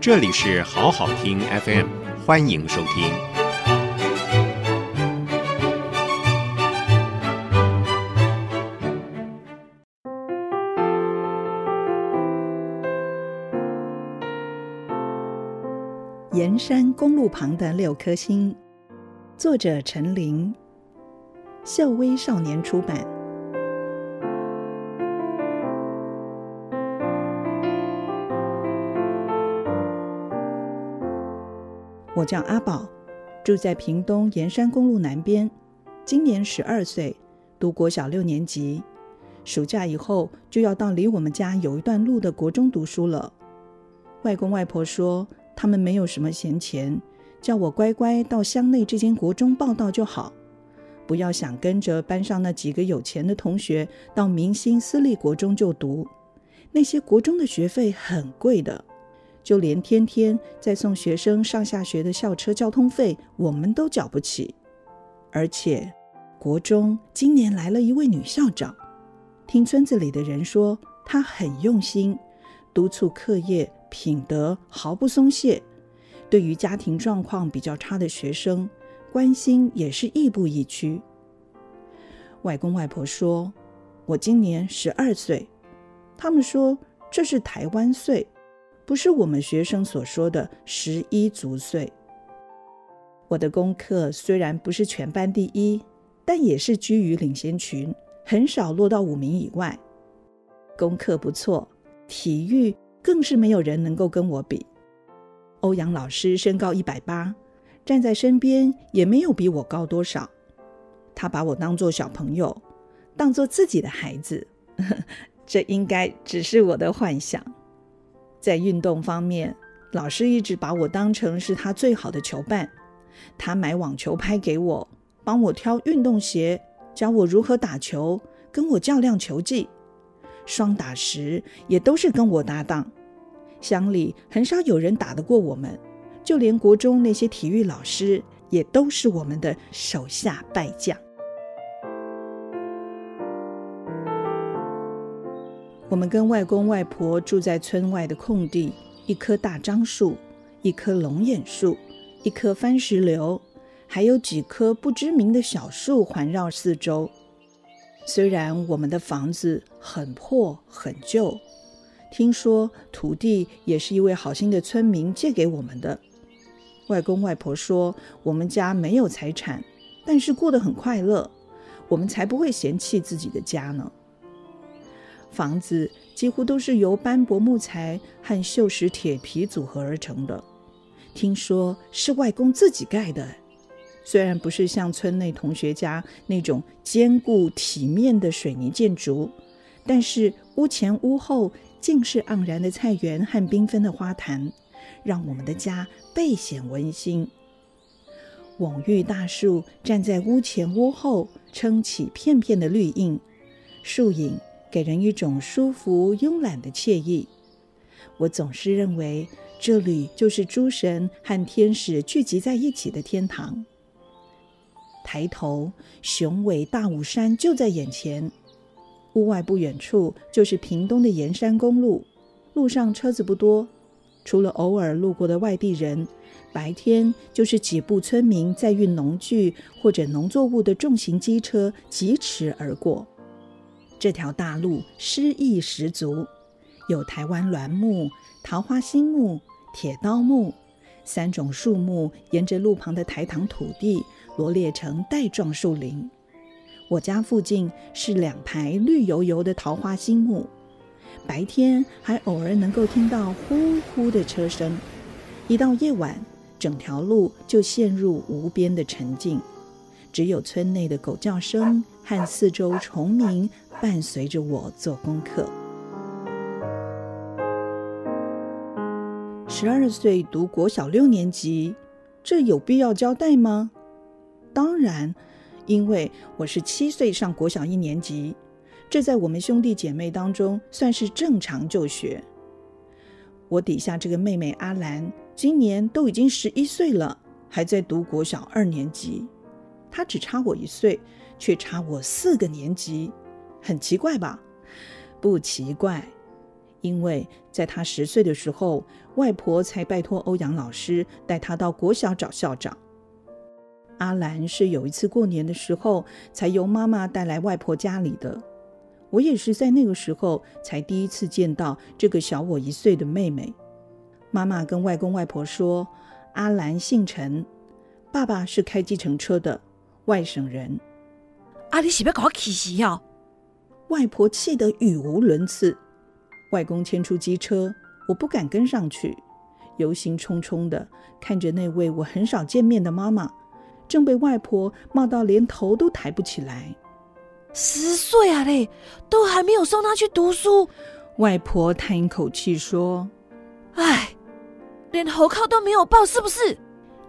这里是好好听 FM，欢迎收听。盐山公路旁的六颗星，作者陈琳，秀威少年出版。我叫阿宝，住在屏东盐山公路南边，今年十二岁，读国小六年级。暑假以后就要到离我们家有一段路的国中读书了。外公外婆说他们没有什么闲钱，叫我乖乖到乡内这间国中报到就好，不要想跟着班上那几个有钱的同学到明星私立国中就读，那些国中的学费很贵的。就连天天在送学生上下学的校车交通费，我们都缴不起。而且，国中今年来了一位女校长，听村子里的人说，她很用心，督促课业，品德毫不松懈。对于家庭状况比较差的学生，关心也是亦步亦趋。外公外婆说：“我今年十二岁，他们说这是台湾岁。”不是我们学生所说的十一足岁。我的功课虽然不是全班第一，但也是居于领先群，很少落到五名以外。功课不错，体育更是没有人能够跟我比。欧阳老师身高一百八，站在身边也没有比我高多少。他把我当做小朋友，当做自己的孩子。这应该只是我的幻想。在运动方面，老师一直把我当成是他最好的球伴。他买网球拍给我，帮我挑运动鞋，教我如何打球，跟我较量球技。双打时也都是跟我搭档。乡里很少有人打得过我们，就连国中那些体育老师也都是我们的手下败将。我们跟外公外婆住在村外的空地，一棵大樟树，一棵龙眼树，一棵番石榴，还有几棵不知名的小树环绕四周。虽然我们的房子很破很旧，听说土地也是一位好心的村民借给我们的。外公外婆说，我们家没有财产，但是过得很快乐，我们才不会嫌弃自己的家呢。房子几乎都是由斑驳木材和锈蚀铁皮组合而成的，听说是外公自己盖的。虽然不是像村内同学家那种坚固体面的水泥建筑，但是屋前屋后尽是盎然的菜园和缤纷的花坛，让我们的家倍显温馨。蓊郁大树站在屋前屋后，撑起片片的绿荫，树影。给人一种舒服、慵懒的惬意。我总是认为，这里就是诸神和天使聚集在一起的天堂。抬头，雄伟大武山就在眼前。屋外不远处就是屏东的盐山公路，路上车子不多，除了偶尔路过的外地人，白天就是几部村民在运农具或者农作物的重型机车疾驰而过。这条大路诗意十足，有台湾栾木、桃花心木、铁刀木三种树木，沿着路旁的台塘土地罗列成带状树林。我家附近是两排绿油油的桃花心木，白天还偶尔能够听到呼呼的车声，一到夜晚，整条路就陷入无边的沉静，只有村内的狗叫声和四周虫鸣。伴随着我做功课。十二岁读国小六年级，这有必要交代吗？当然，因为我是七岁上国小一年级，这在我们兄弟姐妹当中算是正常就学。我底下这个妹妹阿兰，今年都已经十一岁了，还在读国小二年级。她只差我一岁，却差我四个年级。很奇怪吧？不奇怪，因为在他十岁的时候，外婆才拜托欧阳老师带他到国小找校长。阿兰是有一次过年的时候，才由妈妈带来外婆家里的。我也是在那个时候才第一次见到这个小我一岁的妹妹。妈妈跟外公外婆说，阿兰姓陈，爸爸是开计程车的外省人。啊，你是要搞我气死哦！外婆气得语无伦次。外公牵出机车，我不敢跟上去，忧心忡忡的看着那位我很少见面的妈妈，正被外婆骂到连头都抬不起来。十岁啊嘞，都还没有送她去读书。外婆叹一口气说：“唉，连侯考都没有报，是不是？”“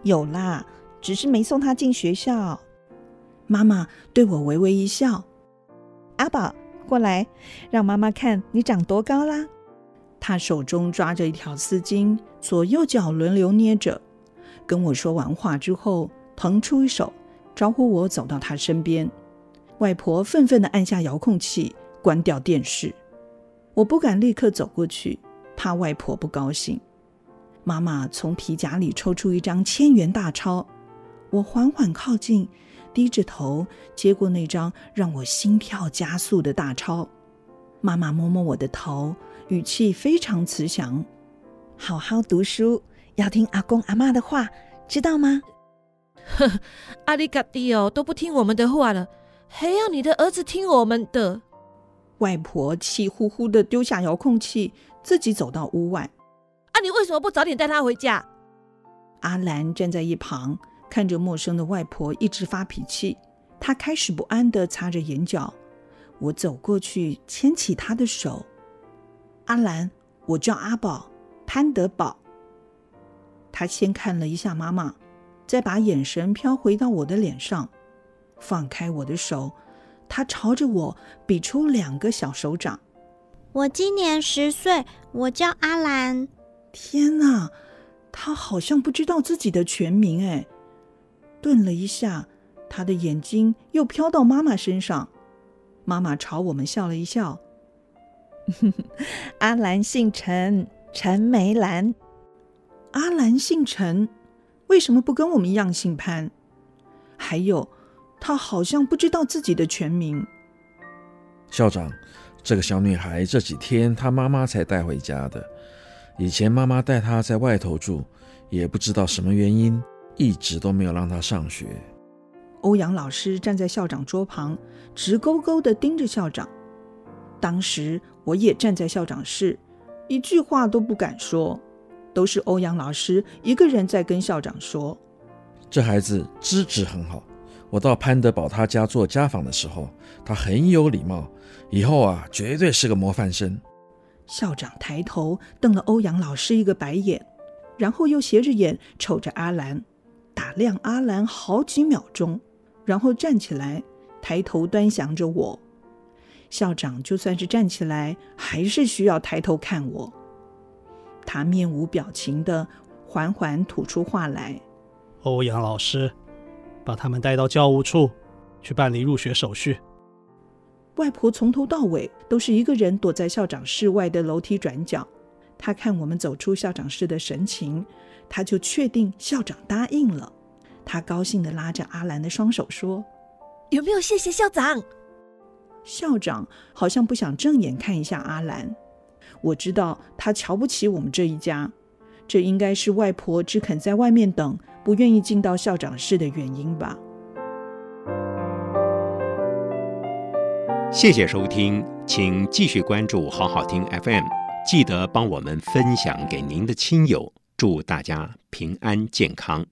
有啦，只是没送她进学校。”妈妈对我微微一笑：“阿宝，过来，让妈妈看你长多高啦。”她手中抓着一条丝巾，左右脚轮流捏着。跟我说完话之后，腾出一手，招呼我走到她身边。外婆愤愤地按下遥控器，关掉电视。我不敢立刻走过去，怕外婆不高兴。妈妈从皮夹里抽出一张千元大钞，我缓缓靠近，低着头接过那张让我心跳加速的大钞。妈妈摸摸我的头，语气非常慈祥：“好好读书，要听阿公阿妈的话，知道吗？”呵，阿里嘎蒂哦，都不听我们的话了。还要你的儿子听我们的？外婆气呼呼的丢下遥控器，自己走到屋外。啊，你为什么不早点带他回家？阿兰站在一旁，看着陌生的外婆一直发脾气，他开始不安地擦着眼角。我走过去，牵起他的手。阿兰，我叫阿宝，潘德宝。他先看了一下妈妈，再把眼神飘回到我的脸上。放开我的手，他朝着我比出两个小手掌。我今年十岁，我叫阿兰。天哪，他好像不知道自己的全名哎。顿了一下，他的眼睛又飘到妈妈身上。妈妈朝我们笑了一笑。阿兰姓陈，陈梅兰。阿兰姓陈，为什么不跟我们一样姓潘？还有。他好像不知道自己的全名。校长，这个小女孩这几天她妈妈才带回家的。以前妈妈带她在外头住，也不知道什么原因，一直都没有让他上学。欧阳老师站在校长桌旁，直勾勾地盯着校长。当时我也站在校长室，一句话都不敢说，都是欧阳老师一个人在跟校长说：“这孩子资质很好。”我到潘德宝他家做家访的时候，他很有礼貌，以后啊绝对是个模范生。校长抬头瞪了欧阳老师一个白眼，然后又斜着眼瞅着阿兰，打量阿兰好几秒钟，然后站起来，抬头端详着我。校长就算是站起来，还是需要抬头看我。他面无表情的缓缓吐出话来：“欧阳老师。”把他们带到教务处去办理入学手续。外婆从头到尾都是一个人躲在校长室外的楼梯转角。她看我们走出校长室的神情，她就确定校长答应了。她高兴地拉着阿兰的双手说：“有没有谢谢校长？”校长好像不想正眼看一下阿兰。我知道他瞧不起我们这一家。这应该是外婆只肯在外面等。不愿意进到校长室的原因吧。谢谢收听，请继续关注好好听 FM，记得帮我们分享给您的亲友，祝大家平安健康。